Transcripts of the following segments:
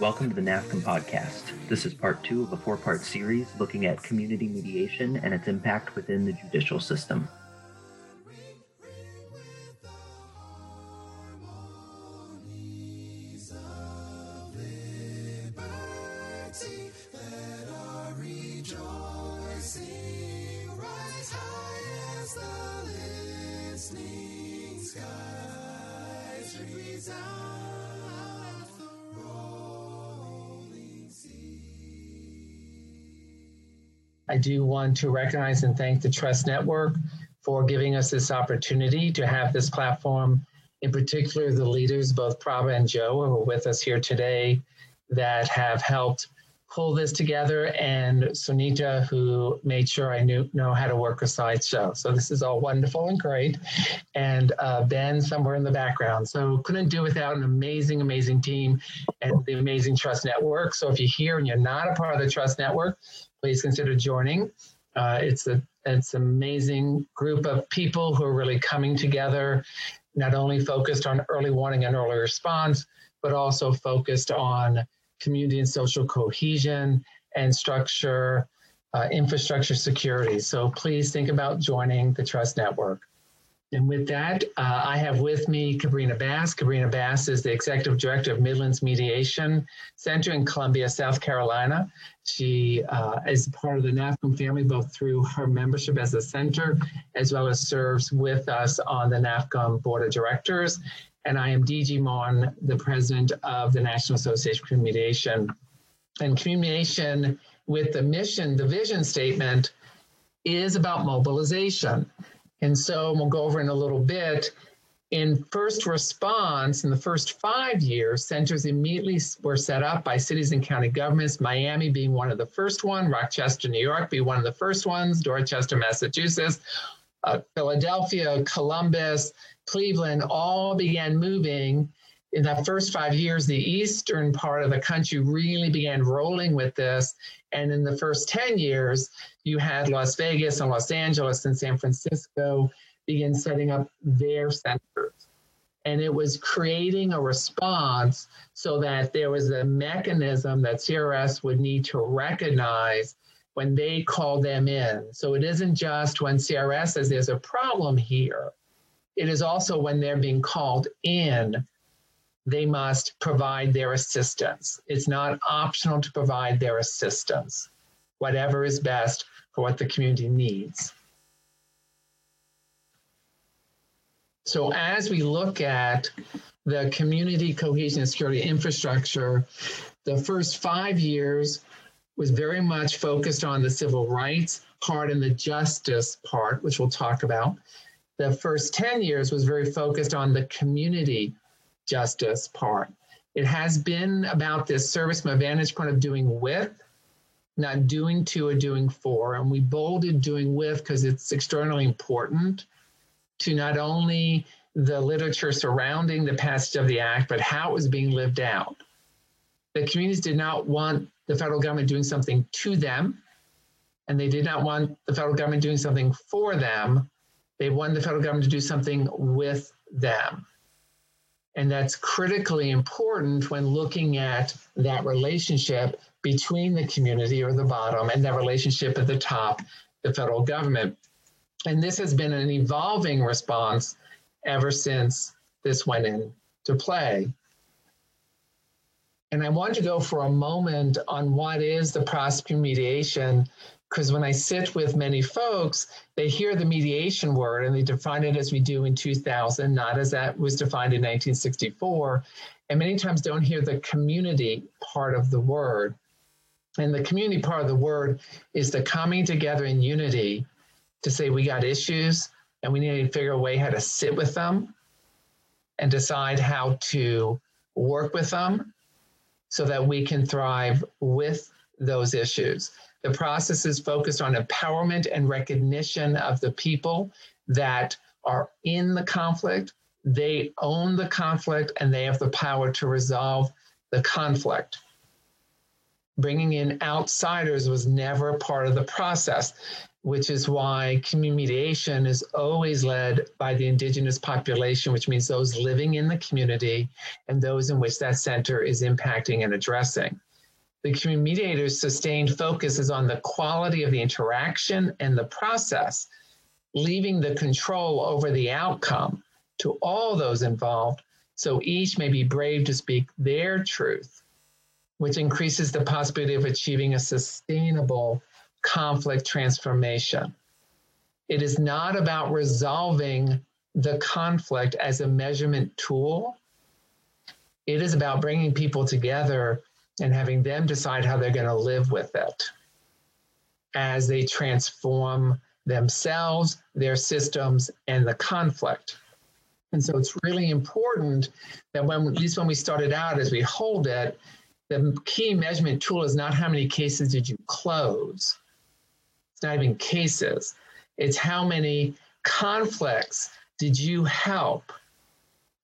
Welcome to the NAFCM podcast. This is part two of a four part series looking at community mediation and its impact within the judicial system. I do want to recognize and thank the Trust Network for giving us this opportunity to have this platform, in particular, the leaders, both Prabha and Joe, who are with us here today, that have helped pull this together, and Sunita, who made sure I knew know how to work a slideshow. So this is all wonderful and great. And uh, Ben somewhere in the background. So couldn't do without an amazing, amazing team and the amazing Trust Network. So if you're here and you're not a part of the Trust Network, please consider joining. Uh, it's a it's an amazing group of people who are really coming together, not only focused on early warning and early response, but also focused on community and social cohesion and structure, uh, infrastructure security. So please think about joining the Trust Network. And with that, uh, I have with me Kabrina Bass. Kabrina Bass is the Executive Director of Midlands Mediation Center in Columbia, South Carolina. She uh, is part of the NAFCM family, both through her membership as a center, as well as serves with us on the NAFCM Board of Directors. And I am DG Mawn, the President of the National Association for Mediation. And communication with the mission, the vision statement is about mobilization. And so we'll go over in a little bit. In first response, in the first five years, centers immediately were set up by cities and county governments, Miami being one of the first one, Rochester, New York being one of the first ones, Dorchester, Massachusetts, uh, Philadelphia, Columbus, Cleveland all began moving. In the first five years, the eastern part of the country really began rolling with this. And in the first 10 years, you had Las Vegas and Los Angeles and San Francisco begin setting up their centers. And it was creating a response so that there was a mechanism that CRS would need to recognize when they call them in. So it isn't just when CRS says there's a problem here, it is also when they're being called in, they must provide their assistance. It's not optional to provide their assistance, whatever is best for what the community needs. So as we look at the community cohesion and security infrastructure, the first five years was very much focused on the civil rights part and the justice part, which we'll talk about. The first 10 years was very focused on the community justice part. It has been about this service from a vantage point of doing with not doing to or doing for. And we bolded doing with because it's extraordinarily important to not only the literature surrounding the passage of the act, but how it was being lived out. The communities did not want the federal government doing something to them, and they did not want the federal government doing something for them. They wanted the federal government to do something with them. And that's critically important when looking at that relationship between the community or the bottom and that relationship at the top, the federal government. And this has been an evolving response ever since this went into play. And I want to go for a moment on what is the prosecuting mediation, because when I sit with many folks, they hear the mediation word and they define it as we do in 2000, not as that was defined in 1964, and many times don't hear the community part of the word. And the community part of the word is the coming together in unity to say we got issues and we need to figure a way how to sit with them and decide how to work with them so that we can thrive with those issues. The process is focused on empowerment and recognition of the people that are in the conflict. They own the conflict and they have the power to resolve the conflict bringing in outsiders was never part of the process. which is why community mediation is always led by the indigenous population, which means those living in the community and those in which that center is impacting and addressing. The community mediator's sustained focus is on the quality of the interaction and the process, leaving the control over the outcome to all those involved so each may be brave to speak their truth, which increases the possibility of achieving a sustainable conflict transformation. It is not about resolving the conflict as a measurement tool. It is about bringing people together and having them decide how they're going to live with it as they transform themselves, their systems, and the conflict. And so it's really important that when, at least when we started out, as we hold it, the key measurement tool is not how many cases did you close, It's not even cases. It's how many conflicts did you help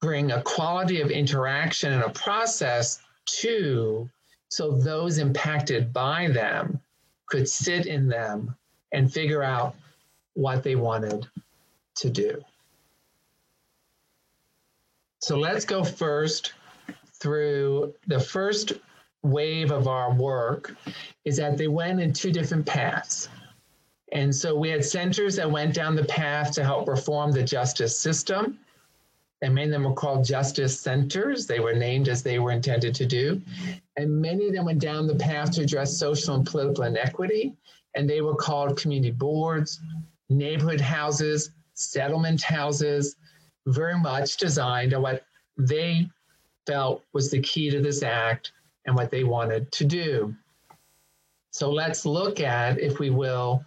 bring a quality of interaction and a process to so those impacted by them could sit in them and figure out what they wanted to do. So let's go first through the first wave of our work is that they went in two different paths. And so we had centers that went down the path to help reform the justice system. And many of them were called justice centers. They were named as they were intended to do. And many of them went down the path to address social and political inequity. And they were called community boards, neighborhood houses, settlement houses, very much designed to what they felt was the key to this act and what they wanted to do. So let's look at, if we will,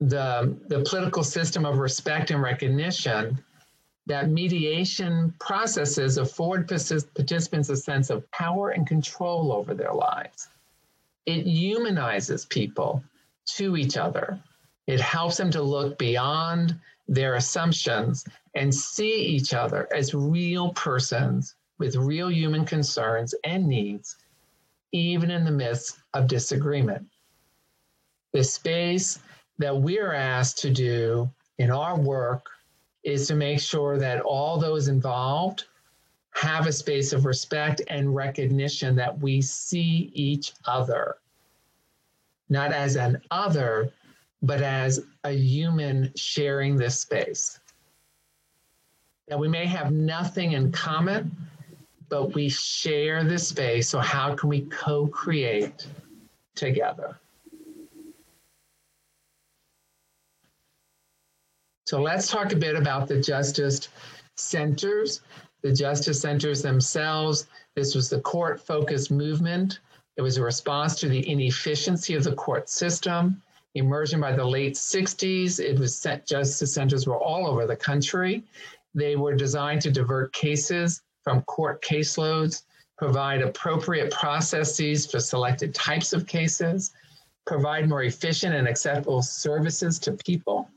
the, the political system of respect and recognition that mediation processes afford participants a sense of power and control over their lives. It humanizes people to each other. It helps them to look beyond their assumptions and see each other as real persons with real human concerns and needs, even in the midst of disagreement. The space that we're asked to do in our work is to make sure that all those involved have a space of respect and recognition that we see each other, not as an other, but as a human sharing this space. That we may have nothing in common, but we share this space. So, how can we co create together? So let's talk a bit about the justice centers. The justice centers themselves, this was the court focused movement. It was a response to the inefficiency of the court system. Emerging by the late 60s, it was set, justice centers were all over the country. They were designed to divert cases from court caseloads, provide appropriate processes for selected types of cases, provide more efficient and acceptable services to people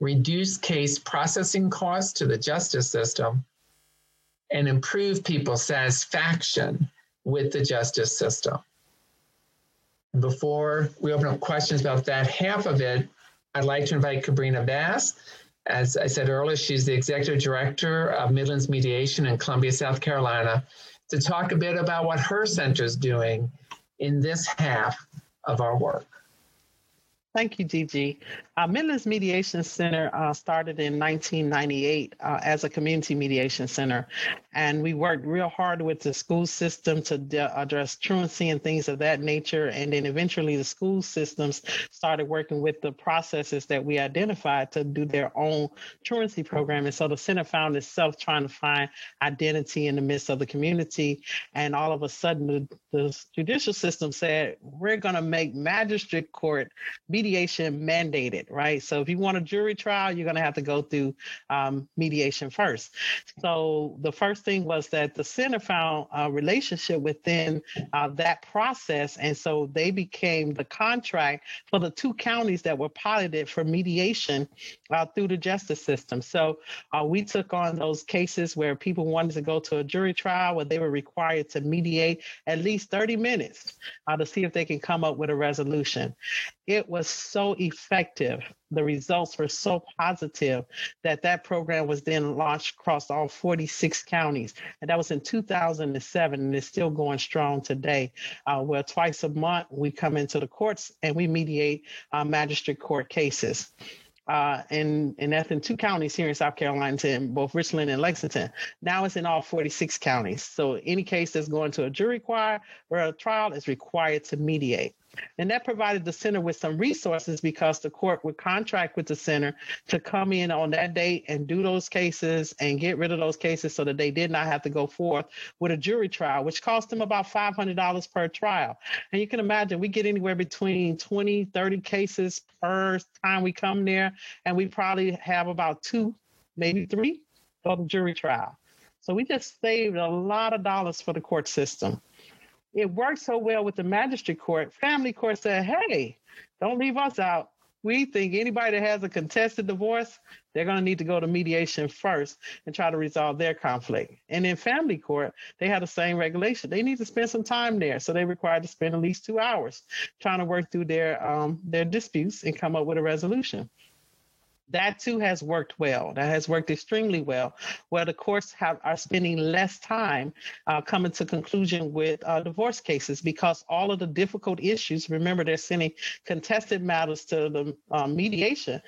reduce case processing costs to the justice system, and improve people's satisfaction with the justice system. And before we open up questions about that half of it, I'd like to invite Kabrina Bass. As I said earlier, she's the executive director of Midlands Mediation in Columbia, South Carolina, to talk a bit about what her center is doing in this half of our work. Thank you, DG. Uh, Midlands Mediation Center uh, started in 1998 uh, as a community mediation center, and we worked real hard with the school system to de- address truancy and things of that nature. And then eventually, the school systems started working with the processes that we identified to do their own truancy program. And so the center found itself trying to find identity in the midst of the community. And all of a sudden, the, the judicial system said, "We're going to make magistrate court mediation mandated." right? So if you want a jury trial, you're going to have to go through um, mediation first. So the first thing was that the center found a relationship within uh, that process. And so they became the contract for the two counties that were piloted for mediation uh, through the justice system. So uh, we took on those cases where people wanted to go to a jury trial where they were required to mediate at least 30 minutes uh, to see if they can come up with a resolution. It was so effective. The results were so positive that that program was then launched across all 46 counties. And that was in 2007, and it's still going strong today. Uh, where twice a month we come into the courts and we mediate uh, magistrate court cases uh, and, and that's in two counties here in South Carolina, in both Richland and Lexington. Now it's in all 46 counties. So any case that's going to a jury trial or a trial is required to mediate. And that provided the center with some resources because the court would contract with the center to come in on that date and do those cases and get rid of those cases so that they did not have to go forth with a jury trial, which cost them about $500 per trial. And you can imagine we get anywhere between 20, 30 cases per time we come there, and we probably have about two, maybe three for the jury trial. So we just saved a lot of dollars for the court system it worked so well with the magistrate court. Family court said, hey, don't leave us out. We think anybody that has a contested divorce, they're going to need to go to mediation first and try to resolve their conflict. And in family court, they had the same regulation. They need to spend some time there, so they required to spend at least two hours trying to work through their um, their disputes and come up with a resolution that too has worked well. That has worked extremely well, where the courts have are spending less time uh, coming to conclusion with uh, divorce cases because all of the difficult issues. Remember, they're sending contested matters to the uh, mediation.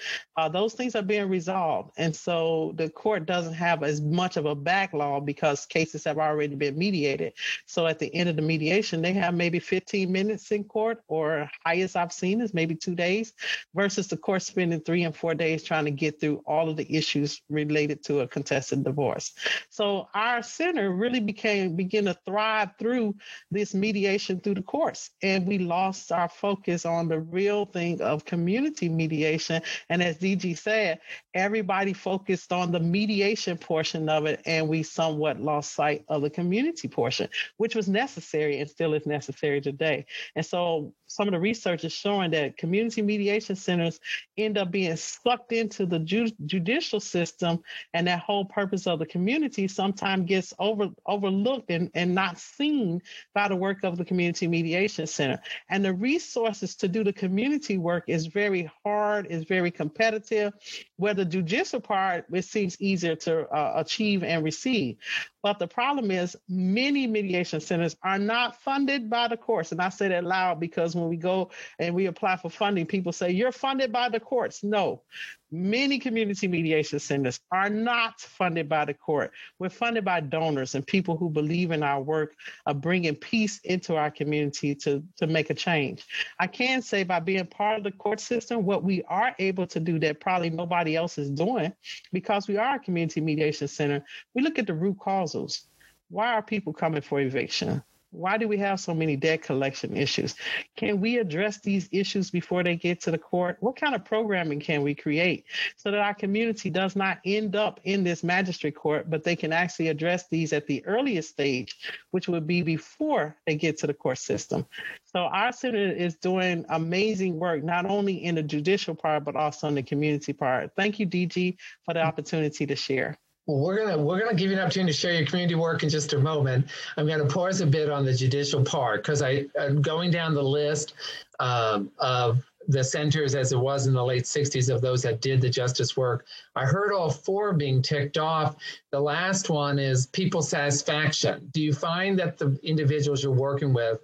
Those things are being resolved, and so the court doesn't have as much of a backlog because cases have already been mediated. So at the end of the mediation, they have maybe 15 minutes in court, or highest I've seen is maybe two days, versus the court spending three and four days trying to get through all of the issues related to a contested divorce. So our center really became begin to thrive through this mediation through the courts. And we lost our focus on the real thing of community mediation. And as DG said, everybody focused on the mediation portion of it, and we somewhat lost sight of the community portion, which was necessary and still is necessary today. And so some of the research is showing that community mediation centers end up being sucked into the ju- judicial system and that whole purpose of the community sometimes gets over overlooked and, and not seen by the work of the community mediation center and the resources to do the community work is very hard is very competitive where the judicial part it seems easier to uh, achieve and receive but the problem is, many mediation centers are not funded by the courts. And I say that loud because when we go and we apply for funding, people say, You're funded by the courts. No, many community mediation centers are not funded by the court. We're funded by donors and people who believe in our work of bringing peace into our community to, to make a change. I can say by being part of the court system, what we are able to do that probably nobody else is doing because we are a community mediation center, we look at the root cause proposals. Why are people coming for eviction? Why do we have so many debt collection issues? Can we address these issues before they get to the court? What kind of programming can we create so that our community does not end up in this magistrate court, but they can actually address these at the earliest stage, which would be before they get to the court system? So our center is doing amazing work, not only in the judicial part, but also in the community part. Thank you, DG, for the opportunity to share. Well, we're gonna we're gonna give you an opportunity to share your community work in just a moment. I'm gonna pause a bit on the judicial part because I I'm going down the list um, of the centers as it was in the late 60s of those that did the justice work. I heard all four being ticked off. The last one is people satisfaction. Do you find that the individuals you're working with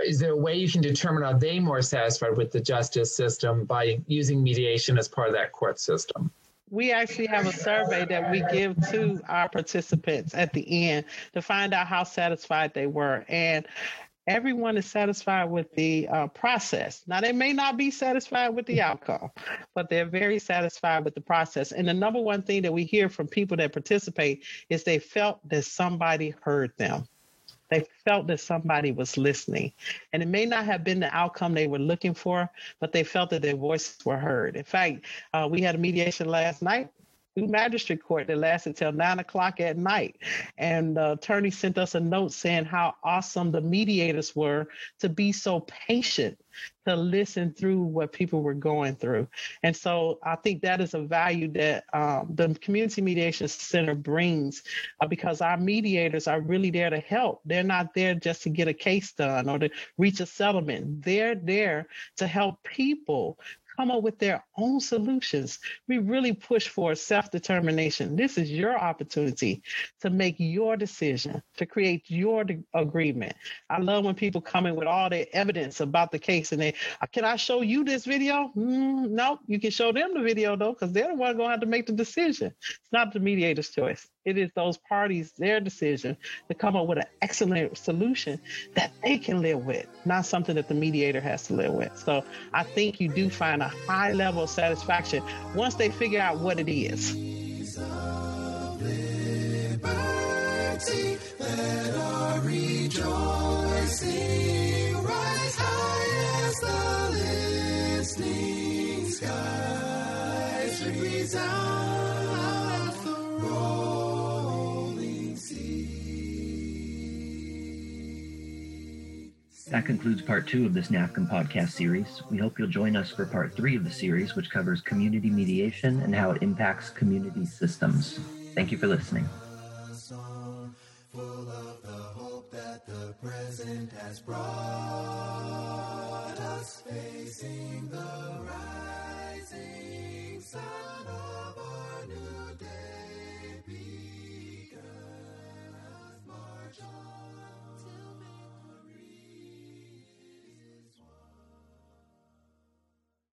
is there a way you can determine are they more satisfied with the justice system by using mediation as part of that court system? We actually have a survey that we give to our participants at the end to find out how satisfied they were. And everyone is satisfied with the uh, process. Now, they may not be satisfied with the outcome, but they're very satisfied with the process. And the number one thing that we hear from people that participate is they felt that somebody heard them. They felt that somebody was listening. And it may not have been the outcome they were looking for, but they felt that their voices were heard. In fact, uh, we had a mediation last night through magistrate court that lasted till nine o'clock at night. And the attorney sent us a note saying how awesome the mediators were to be so patient to listen through what people were going through. And so I think that is a value that um, the Community Mediation Center brings uh, because our mediators are really there to help. They're not there just to get a case done or to reach a settlement. They're there to help people come up with their own solutions. We really push for self determination. This is your opportunity to make your decision, to create your de- agreement. I love when people come in with all the evidence about the case and they, uh, can I show you this video? Mm, no, you can show them the video though, because they're the one going to have to make the decision. It's not the mediator's choice it is those parties their decision to come up with an excellent solution that they can live with, not something that the mediator has to live with. So I think you do find a high level of satisfaction once they figure out what it is. That concludes part two of this NAFCM podcast series. We hope you'll join us for part three of the series, which covers community mediation and how it impacts community systems. Thank you for listening facing the rising sun.